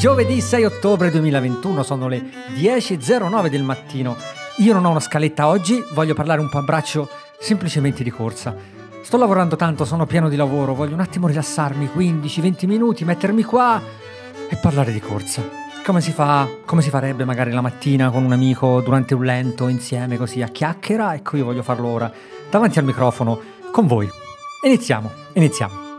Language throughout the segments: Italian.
Giovedì 6 ottobre 2021 sono le 10.09 del mattino. Io non ho una scaletta oggi, voglio parlare un po' a braccio semplicemente di corsa. Sto lavorando tanto, sono pieno di lavoro, voglio un attimo rilassarmi 15-20 minuti, mettermi qua e parlare di corsa. Come si fa? Come si farebbe magari la mattina con un amico durante un lento insieme così a chiacchiera? Ecco, io voglio farlo ora, davanti al microfono, con voi. Iniziamo, iniziamo.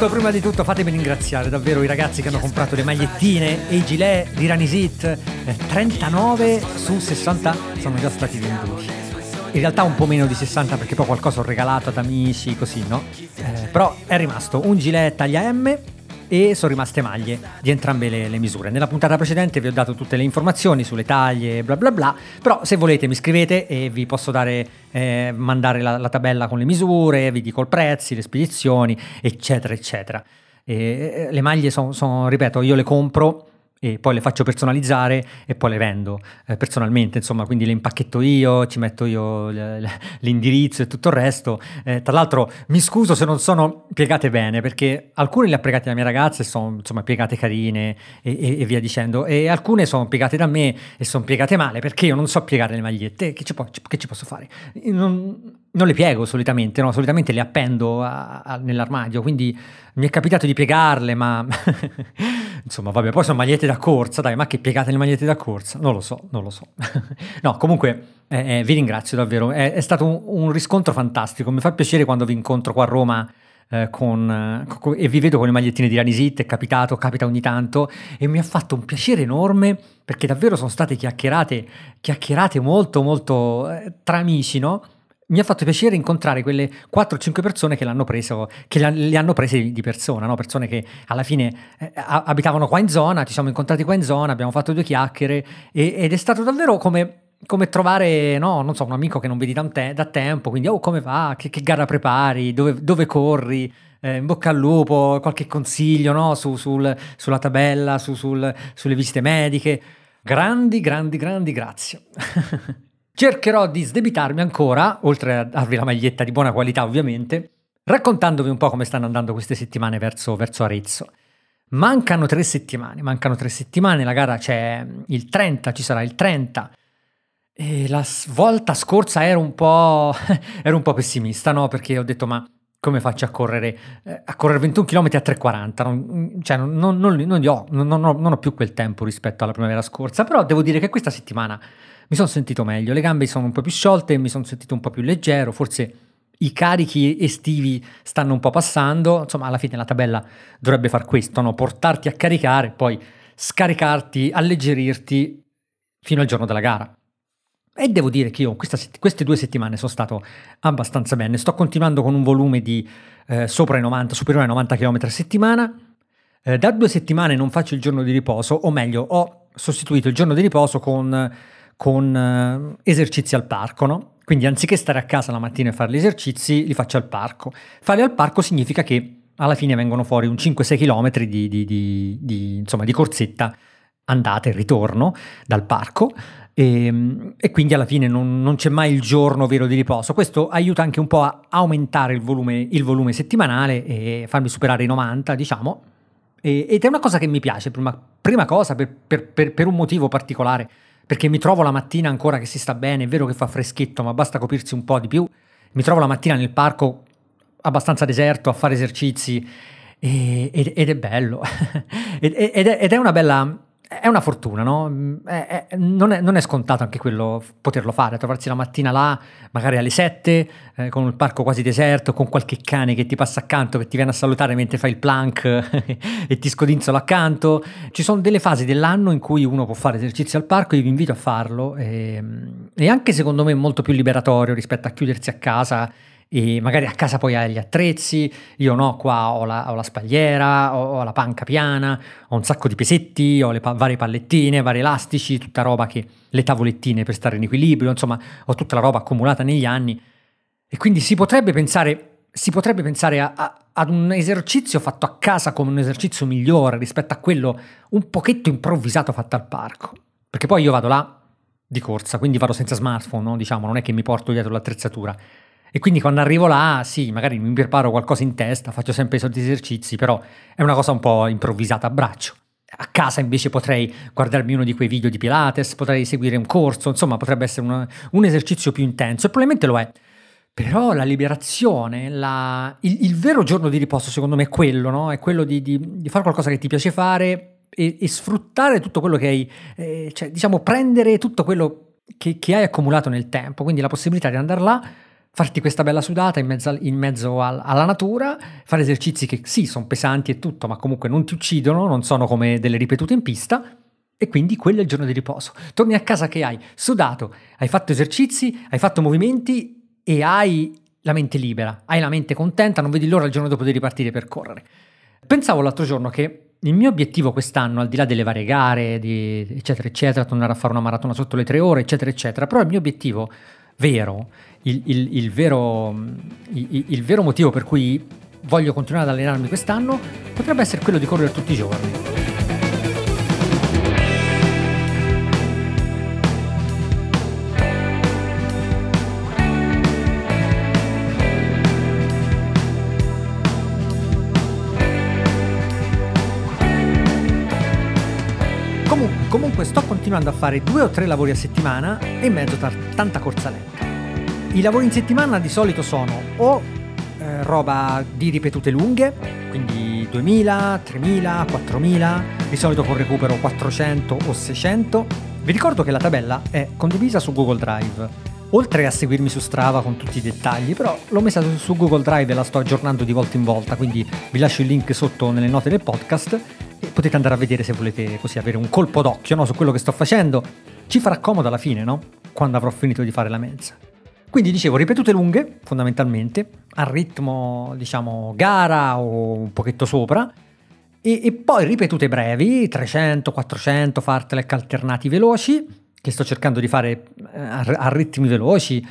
Tutto, prima di tutto fatemi ringraziare davvero i ragazzi che hanno comprato le magliettine e i gilet di Ranisit. Eh, 39 su 60 sono già stati venduti. In realtà un po' meno di 60 perché poi qualcosa ho regalato ad amici, così, no? Eh, però è rimasto un gilet taglia M e sono rimaste maglie di entrambe le, le, misure. Nella puntata precedente vi ho dato tutte le informazioni sulle taglie, bla bla bla, però se volete mi scrivete e vi posso dare, eh, mandare la, la, tabella con le misure, vi dico i prezzi, le spedizioni, eccetera, eccetera. E, le maglie sono, son, ripeto, io le compro e poi le faccio personalizzare e poi le vendo eh, personalmente, insomma, quindi le impacchetto io, ci metto io l'indirizzo e tutto il resto. Eh, tra l'altro mi scuso se non sono piegate bene, perché alcune le ha piegate la mia ragazza e sono insomma piegate carine e, e, e, via dicendo, e alcune sono piegate da me e sono piegate male, perché io non so piegare le magliette, che ci, po- che ci posso fare? Non, non, le piego solitamente, no? solitamente le appendo a, a, nell'armadio, quindi mi è capitato di piegarle, ma insomma, vabbè, poi sono magliette da corsa, dai, ma che piegate le magliette da corsa? Non lo so, non lo so. no, comunque eh, eh, vi ringrazio davvero, è, è stato un, un, riscontro fantastico, mi fa piacere quando vi incontro qua a Roma eh, con, con, e vi vedo con le magliettine di Ranisit, è capitato, capita ogni tanto e mi ha fatto un piacere enorme perché davvero sono state chiacchierate, chiacchierate molto, molto eh, tra amici, no? Mi ha fatto piacere incontrare quelle 4-5 persone che l'hanno preso, che le hanno prese di persona, no? persone che alla fine eh, abitavano qua in zona, ci siamo incontrati qua in zona, abbiamo fatto due chiacchiere e, ed è stato davvero come come trovare, no, non so, un amico che non vedi da, te- da tempo, quindi, oh, come va? Che, che gara prepari? Dove, dove corri? Eh, in bocca al lupo, qualche consiglio, no? Su, sul, sulla tabella, su, sul, sulle visite mediche. Grandi, grandi, grandi, grazie. Cercherò di sdebitarmi ancora, oltre a darvi la maglietta di buona qualità ovviamente, raccontandovi un po' come stanno andando queste settimane verso, verso Arezzo. Mancano tre settimane, mancano tre settimane, la gara c'è il 30, ci sarà il 30. E la volta scorsa ero un po', ero un po pessimista, no? Perché ho detto, ma come faccio a correre, eh, a correre 21 km a 3,40? Non, cioè, non, non, non, ho, ho, non ho più quel tempo rispetto alla primavera scorsa, però devo dire che questa settimana mi sono sentito meglio, le gambe sono un po' più sciolte, mi sono sentito un po' più leggero, forse i carichi estivi stanno un po' passando, insomma alla fine la tabella dovrebbe far questo, no? portarti a caricare, poi scaricarti, alleggerirti fino al giorno della gara. E devo dire che io questa, queste due settimane sono stato abbastanza bene, sto continuando con un volume di eh, sopra i 90, superiore ai 90 km a settimana, eh, da due settimane non faccio il giorno di riposo, o meglio ho sostituito il giorno di riposo con con eh, esercizi al parco, no? Quindi anziché stare a casa la mattina e fare gli esercizi, li faccio al parco. Farli al parco significa che alla fine vengono fuori un 5-6 km di, di, di, di, insomma, corsetta andata e ritorno dal parco e, e quindi alla fine non, non, c'è mai il giorno vero di riposo. Questo aiuta anche un po' a aumentare il volume, il volume settimanale e farmi superare i 90, diciamo. E, ed è una cosa che mi piace, prima, prima cosa per, per, per, per un motivo particolare perché mi trovo la mattina ancora che si sta bene, è vero che fa freschetto, ma basta coprirsi un po' di più. Mi trovo la mattina nel parco abbastanza deserto a fare esercizi e, ed, ed, è bello. ed, ed, è una bella è una fortuna, no? È, è, non, è, non, è, scontato anche quello, poterlo fare, trovarsi la mattina là, magari alle 7, eh, con il parco quasi deserto, con qualche cane che ti passa accanto, che ti viene a salutare mentre fai il plank e ti scodinzola accanto. Ci sono delle fasi dell'anno in cui uno può fare esercizio al parco, io vi invito a farlo. E, ehm, e anche secondo me è molto più liberatorio rispetto a chiudersi a casa e magari a casa poi hai gli attrezzi, io no, qua ho la, ho la spalliera, ho, ho, la panca piana, ho un sacco di pesetti, ho le pa- varie pallettine, vari elastici, tutta roba che, le tavolettine per stare in equilibrio, insomma ho tutta la roba accumulata negli anni e quindi si potrebbe pensare si potrebbe pensare a, a, ad un esercizio fatto a casa come un esercizio migliore rispetto a quello un pochetto improvvisato fatto al parco. Perché poi io vado là di corsa, quindi vado senza smartphone, no? diciamo, non è che mi porto dietro l'attrezzatura. E quindi quando arrivo là, sì, magari mi preparo qualcosa in testa, faccio sempre i soliti esercizi, però è una cosa un po' improvvisata a braccio. A casa invece potrei guardarmi uno di quei video di Pilates, potrei seguire un corso, insomma potrebbe essere un, un esercizio più intenso e probabilmente lo è. Però la liberazione, la... Il, il, vero giorno di riposo secondo me è quello, no? È quello di, di, di fare qualcosa che ti piace fare e, e sfruttare tutto quello che hai, eh, cioè diciamo prendere tutto quello che, che, hai accumulato nel tempo, quindi la possibilità di andare là, farti questa bella sudata in mezzo, in mezzo al, alla natura, fare esercizi che sì, sono pesanti e tutto, ma comunque non ti uccidono, non sono come delle ripetute in pista, e quindi quello è il giorno di riposo. Torni a casa che hai sudato, hai fatto esercizi, hai fatto movimenti e hai la mente libera, hai la mente contenta, non vedi l'ora il giorno dopo di ripartire per correre. Pensavo l'altro giorno che il mio obiettivo quest'anno, al di là delle varie gare, di, eccetera, eccetera, tornare a fare una maratona sotto le tre ore, eccetera, eccetera, però il mio obiettivo vero, il, il, il, vero, il vero motivo per cui voglio continuare ad allenarmi quest'anno, potrebbe essere quello di correre tutti i giorni. Comunque sto continuando a fare due o tre lavori a settimana e in mezzo a tanta corsa lenta. I lavori in settimana di solito sono o eh, roba di ripetute lunghe, quindi 2000, 3000, 4000, di solito con recupero 400 o 600. Vi ricordo che la tabella è condivisa su Google Drive. Oltre a seguirmi su Strava con tutti i dettagli, però l'ho messa su Google Drive e la sto aggiornando di volta in volta, quindi vi lascio il link sotto nelle note del podcast potete andare a vedere se volete così avere un colpo d'occhio no, su quello che sto facendo. Ci farà comodo alla fine, no? Quando avrò finito di fare la mezza. Quindi dicevo, ripetute lunghe, fondamentalmente, al ritmo, diciamo, gara o un pochetto sopra, e, e poi ripetute brevi, 300, 400 fartlek alternati veloci, che sto cercando di fare eh, a, a ritmi veloci,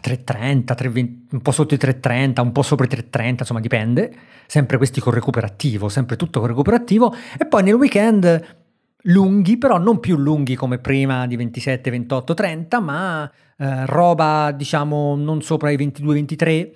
330, 320, un po' sotto i 330, un po' sopra i 330, insomma dipende, sempre questi con recuperativo, sempre tutto con recuperativo, e poi nel weekend lunghi, però non più lunghi come prima di 27, 28, 30, ma eh, roba diciamo non sopra i 22, 23,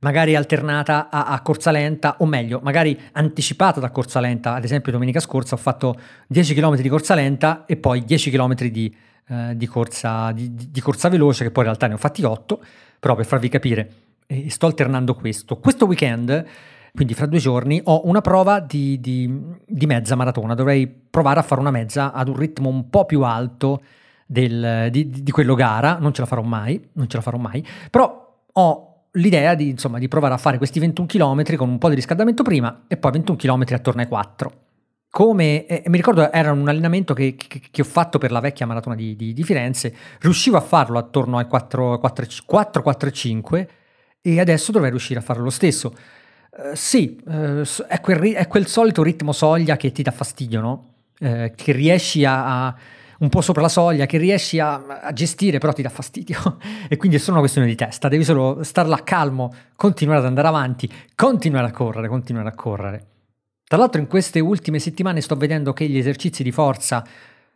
magari alternata a, a, corsa lenta, o meglio, magari anticipata da corsa lenta, ad esempio domenica scorsa ho fatto 10 km di corsa lenta e poi 10 km di eh, di, corsa, di, di, corsa, veloce, che poi in realtà ne ho fatti 8, però per farvi capire, eh, sto alternando questo. Questo weekend, quindi fra due giorni, ho una prova di, di, mezza maratona, dovrei provare a fare una mezza ad un ritmo un po' più alto del, di, quello gara, non ce la farò mai, non ce la farò mai, però ho l'idea di, insomma, di provare a fare questi 21 km con un po' di riscaldamento prima e poi 21 km attorno ai 4 come eh, mi ricordo era un allenamento che, che, che, ho fatto per la vecchia maratona di, di, di Firenze, riuscivo a farlo attorno ai 4-4-5 e adesso dovrei riuscire a farlo lo stesso. Uh, sì, uh, è, quel, è, quel, solito ritmo soglia che ti dà fastidio, no? Uh, che riesci a, a, un po' sopra la soglia, che riesci a, a, gestire, però ti dà fastidio. e quindi è solo una questione di testa, devi solo star là calmo, continuare ad andare avanti, continuare a correre, continuare a correre. Tra l'altro in queste ultime settimane sto vedendo che gli esercizi di forza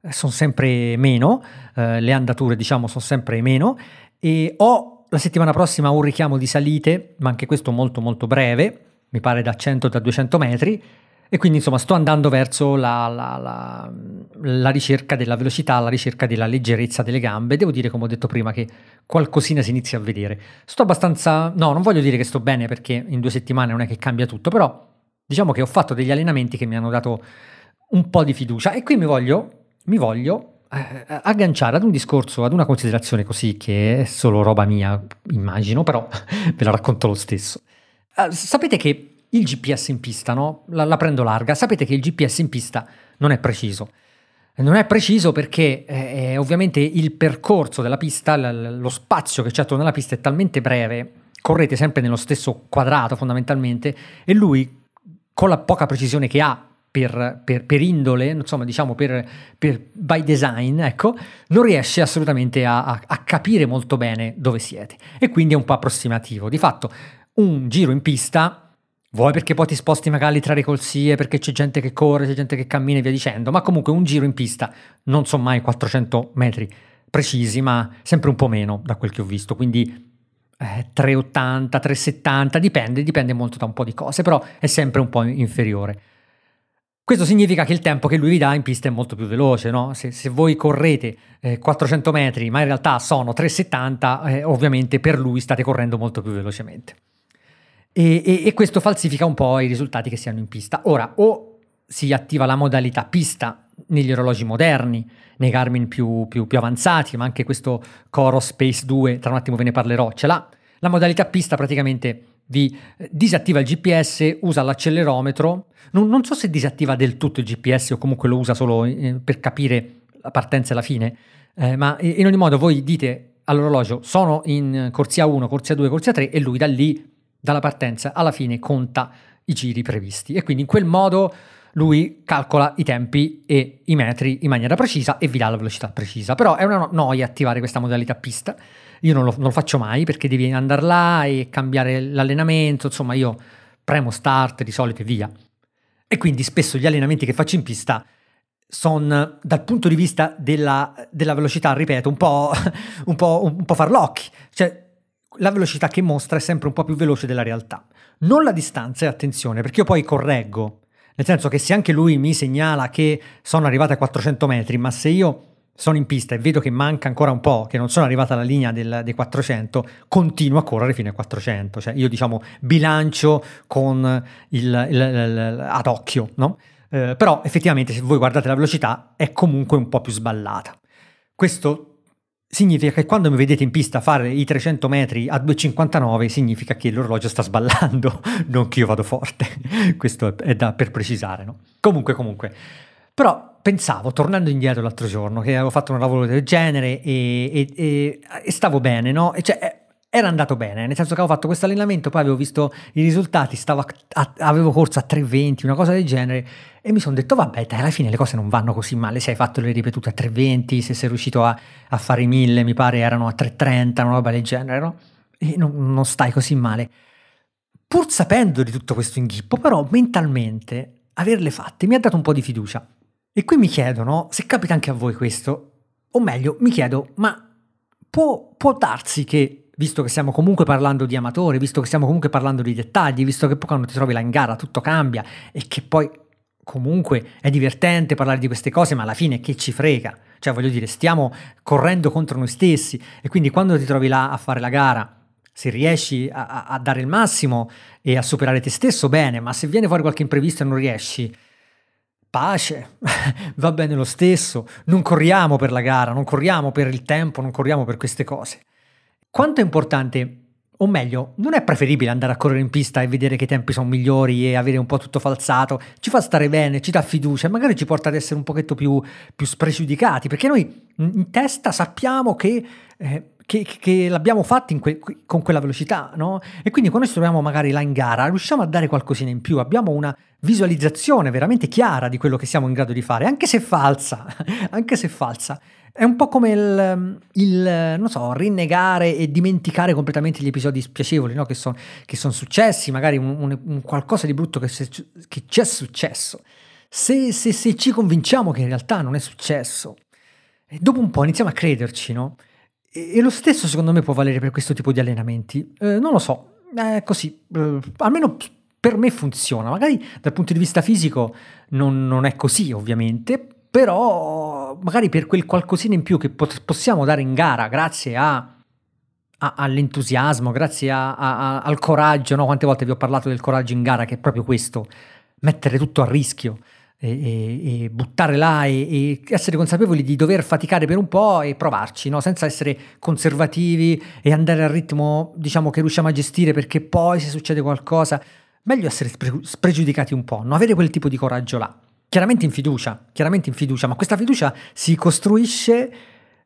eh, sono sempre meno, eh, le andature diciamo sono sempre meno e ho la settimana prossima un richiamo di salite, ma anche questo molto molto breve, mi pare da 100 da 200 metri e quindi insomma sto andando verso la, la, la, la, ricerca della velocità, la ricerca della leggerezza delle gambe. Devo dire, come ho detto prima, che qualcosina si inizia a vedere. Sto abbastanza... No, non voglio dire che sto bene perché in due settimane non è che cambia tutto, però diciamo che ho fatto degli allenamenti che mi hanno dato un po' di fiducia e qui mi voglio, mi voglio eh, agganciare ad un discorso, ad una considerazione così che è solo roba mia, immagino, però ve la racconto lo stesso. Uh, sapete che il GPS in pista, no? La, la, prendo larga, sapete che il GPS in pista non è preciso. Non è preciso perché eh, ovviamente il percorso della pista, l- lo spazio che c'è attorno alla pista è talmente breve, correte sempre nello stesso quadrato fondamentalmente, e lui con la poca precisione che ha per, per, per indole, insomma diciamo per, per, by design, ecco, non riesce assolutamente a, a, a, capire molto bene dove siete e quindi è un po' approssimativo. Di fatto un giro in pista, vuoi perché poi ti sposti magari tra le corsie, perché c'è gente che corre, c'è gente che cammina e via dicendo, ma comunque un giro in pista non sono mai 400 metri precisi, ma sempre un po' meno da quel che ho visto, quindi eh, 380, 370, dipende, dipende molto da un po' di cose, però è sempre un po' inferiore. Questo significa che il tempo che lui vi dà in pista è molto più veloce, no? se, se, voi correte eh, 400 metri, ma in realtà sono 370, eh, ovviamente per lui state correndo molto più velocemente. E, e, e, questo falsifica un po' i risultati che si hanno in pista. Ora, o si attiva la modalità pista negli orologi moderni, nei Garmin più, più, più avanzati, ma anche questo Coro Space 2, tra un attimo ve ne parlerò, ce l'ha. La modalità pista praticamente vi eh, disattiva il GPS, usa l'accelerometro, non, non, so se disattiva del tutto il GPS o comunque lo usa solo eh, per capire la partenza e la fine, eh, ma in ogni modo voi dite all'orologio sono in corsia 1, corsia 2, corsia 3 e lui da lì, dalla partenza alla fine, conta i giri previsti e quindi in quel modo lui calcola i tempi e i metri in maniera precisa e vi dà la velocità precisa. Però è una noia attivare questa modalità pista. Io non lo, non lo faccio mai perché devi andare là e cambiare l'allenamento. Insomma, io premo start di solito e via. E quindi spesso gli allenamenti che faccio in pista sono dal punto di vista della, della velocità, ripeto, un po', un, po', un po' farlocchi. Cioè, la velocità che mostra è sempre un po' più veloce della realtà. Non la distanza, attenzione, perché io poi correggo nel senso che se anche lui mi segnala che sono arrivato a 400 metri, ma se io sono in pista e vedo che manca ancora un po', che non sono arrivata alla linea del, dei 400, continuo a correre fino ai 400. Cioè io diciamo bilancio con il, il, il ad occhio, no? Eh, però effettivamente se voi guardate la velocità è comunque un po' più sballata. Questo significa che quando mi vedete in pista fare i 300 metri a 2,59 significa che l'orologio sta sballando, non che io vado forte. Questo è da per precisare, no? Comunque, comunque. Però pensavo, tornando indietro l'altro giorno, che avevo fatto un lavoro del genere e, e, e, e stavo bene, no? Cioè, era andato bene, nel senso che avevo fatto questo allenamento, poi avevo visto i risultati, stavo a, avevo corso a 3.20, una cosa del genere, e mi sono detto, vabbè, dai, alla fine le cose non vanno così male, se hai fatto le ripetute a 3.20, se sei riuscito a, a fare i 1000, mi pare erano a 3.30, una roba del genere, no? E non, non stai così male. Pur sapendo di tutto questo inghippo, però mentalmente averle fatte mi ha dato un po' di fiducia. E qui mi chiedono se capita anche a voi questo, o meglio, mi chiedo, ma può, può darsi che visto che stiamo comunque parlando di amatori, visto che stiamo comunque parlando di dettagli, visto che poi quando ti trovi là in gara tutto cambia e che poi comunque è divertente parlare di queste cose, ma alla fine che ci frega? Cioè voglio dire, stiamo correndo contro noi stessi e quindi quando ti trovi là a fare la gara, se riesci a, a dare il massimo e a superare te stesso, bene, ma se viene fuori qualche imprevisto e non riesci, pace, va bene lo stesso, non corriamo per la gara, non corriamo per il tempo, non corriamo per queste cose. Quanto è importante, o meglio, non è preferibile andare a correre in pista e vedere che i tempi sono migliori e avere un po' tutto falsato? Ci fa stare bene, ci dà fiducia e magari ci porta ad essere un pochetto più, più spregiudicati, perché noi in testa sappiamo che... Eh, che, che, l'abbiamo fatto que, con quella velocità, no? E quindi quando ci troviamo magari là in gara, riusciamo a dare qualcosina in più, abbiamo una visualizzazione veramente chiara di quello che siamo in grado di fare, anche se falsa, anche se falsa. È un po' come il, il, non so, rinnegare e dimenticare completamente gli episodi spiacevoli no? che sono son successi, magari un, un, un, qualcosa di brutto che, se, che ci è successo. Se, se, se, ci convinciamo che in realtà non è successo, dopo un po' iniziamo a crederci, no? E, e, lo stesso secondo me può valere per questo tipo di allenamenti. Eh, non lo so, è così, eh, almeno per me funziona. Magari dal punto di vista fisico non, non è così, ovviamente, però magari per quel qualcosina in più che pot- possiamo dare in gara grazie a, a, all'entusiasmo, grazie a, al coraggio, no? quante volte vi ho parlato del coraggio in gara che è proprio questo, mettere tutto a rischio. E, e, buttare là e, e, essere consapevoli di dover faticare per un po' e provarci, no? senza essere conservativi e andare al ritmo diciamo che riusciamo a gestire perché poi se succede qualcosa meglio essere spregiudicati un po', non avere quel tipo di coraggio là. Chiaramente in fiducia, chiaramente in fiducia, ma questa fiducia si costruisce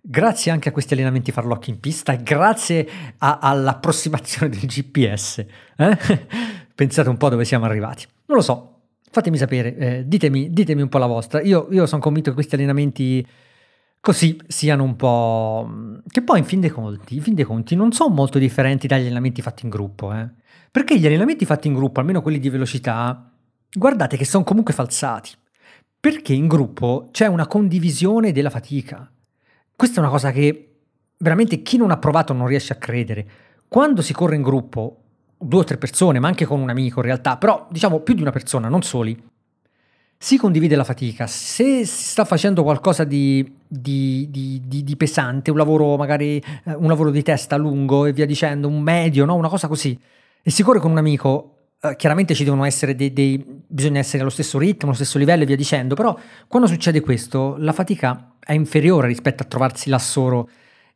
grazie anche a questi allenamenti farlocchi in pista e grazie a, all'approssimazione del GPS. Eh? Pensate un po' dove siamo arrivati. Non lo so, fatemi sapere, eh, ditemi, ditemi, un po' la vostra. Io, io sono convinto che questi allenamenti così siano un po'... che poi in fin dei conti, in fin dei conti non sono molto differenti dagli allenamenti fatti in gruppo, eh? Perché gli allenamenti fatti in gruppo, almeno quelli di velocità, guardate che sono comunque falsati. Perché in gruppo c'è una condivisione della fatica. Questa è una cosa che veramente chi non ha provato non riesce a credere. Quando si corre in gruppo, due o tre persone, ma anche con un amico in realtà, però diciamo più di una persona, non soli, si condivide la fatica. Se si sta facendo qualcosa di, di, di, di pesante, un lavoro magari eh, un lavoro di testa lungo e via dicendo, un medio, no? una cosa così, e si corre con un amico, eh, chiaramente ci devono essere dei, dei, bisogna essere allo stesso ritmo, allo stesso livello e via dicendo, però quando succede questo, la fatica è inferiore rispetto a trovarsi là solo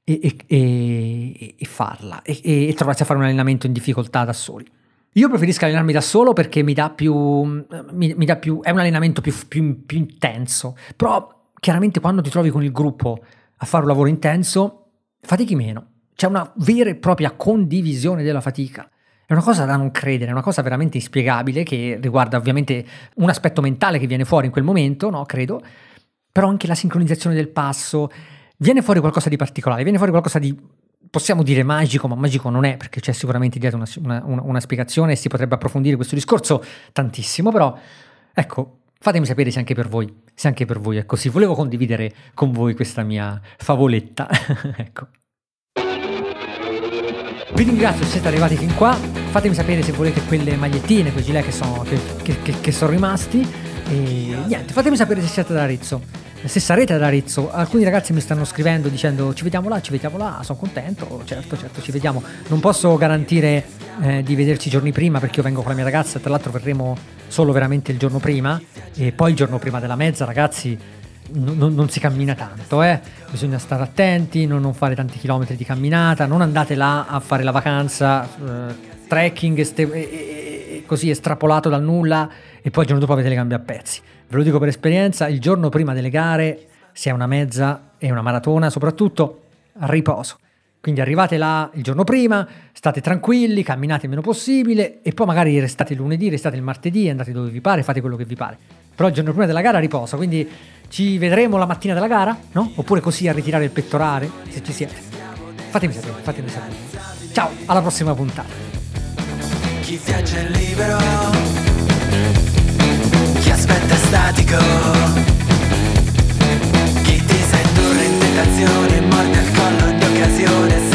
e, e, e, farla e, trovarsi a fare un allenamento in difficoltà da soli. Io preferisco allenarmi da solo perché mi dà più, mi, mi dà più è un allenamento più, più, più intenso, però chiaramente quando ti trovi con il gruppo a fare un lavoro intenso, fatichi meno. C'è una vera e propria condivisione della fatica. È una cosa da non credere, è una cosa veramente inspiegabile che riguarda ovviamente un aspetto mentale che viene fuori in quel momento, no? Credo, però anche la sincronizzazione del passo. Viene fuori qualcosa di particolare, viene fuori qualcosa di possiamo dire magico, ma magico non è, perché c'è sicuramente dietro una, una, una, spiegazione e si potrebbe approfondire questo discorso tantissimo, però ecco, fatemi sapere se anche per voi, se anche per voi è così. Volevo condividere con voi questa mia favoletta, ecco. Vi ringrazio se siete arrivati fin qua, fatemi sapere se volete quelle magliettine, quei gilet che sono, che, che, che sono rimasti. E niente, fatemi sapere se siete ad Arezzo se sarete ad Arezzo, alcuni ragazzi mi stanno scrivendo dicendo ci vediamo là, ci vediamo là, sono contento, certo, certo, ci vediamo. Non posso garantire eh, di vederci giorni prima perché io vengo con la mia ragazza, tra l'altro verremo solo veramente il giorno prima. E poi il giorno prima della mezza, ragazzi, n- n- non si cammina tanto, eh? bisogna stare attenti, non, non, fare tanti chilometri di camminata, non andate là a fare la vacanza, eh, trekking este- e- e- così estrapolato dal nulla e poi il giorno dopo avete le gambe a pezzi. Ve lo dico per esperienza, il giorno prima delle gare, sia una mezza e una maratona soprattutto, riposo. Quindi arrivate là il giorno prima, state tranquilli, camminate il meno possibile e poi magari restate il lunedì, restate il martedì, andate dove vi pare, fate quello che vi pare. Però il giorno prima della gara riposo, quindi ci vedremo la mattina della gara, no? Oppure così a ritirare il pettorale, se ci siete. Fatemi sapere, fatemi sapere. Ciao, alla prossima puntata. Chi viaggia è libero aspetta statico Chi ti sa in tentazione Morte al collo ogni occasione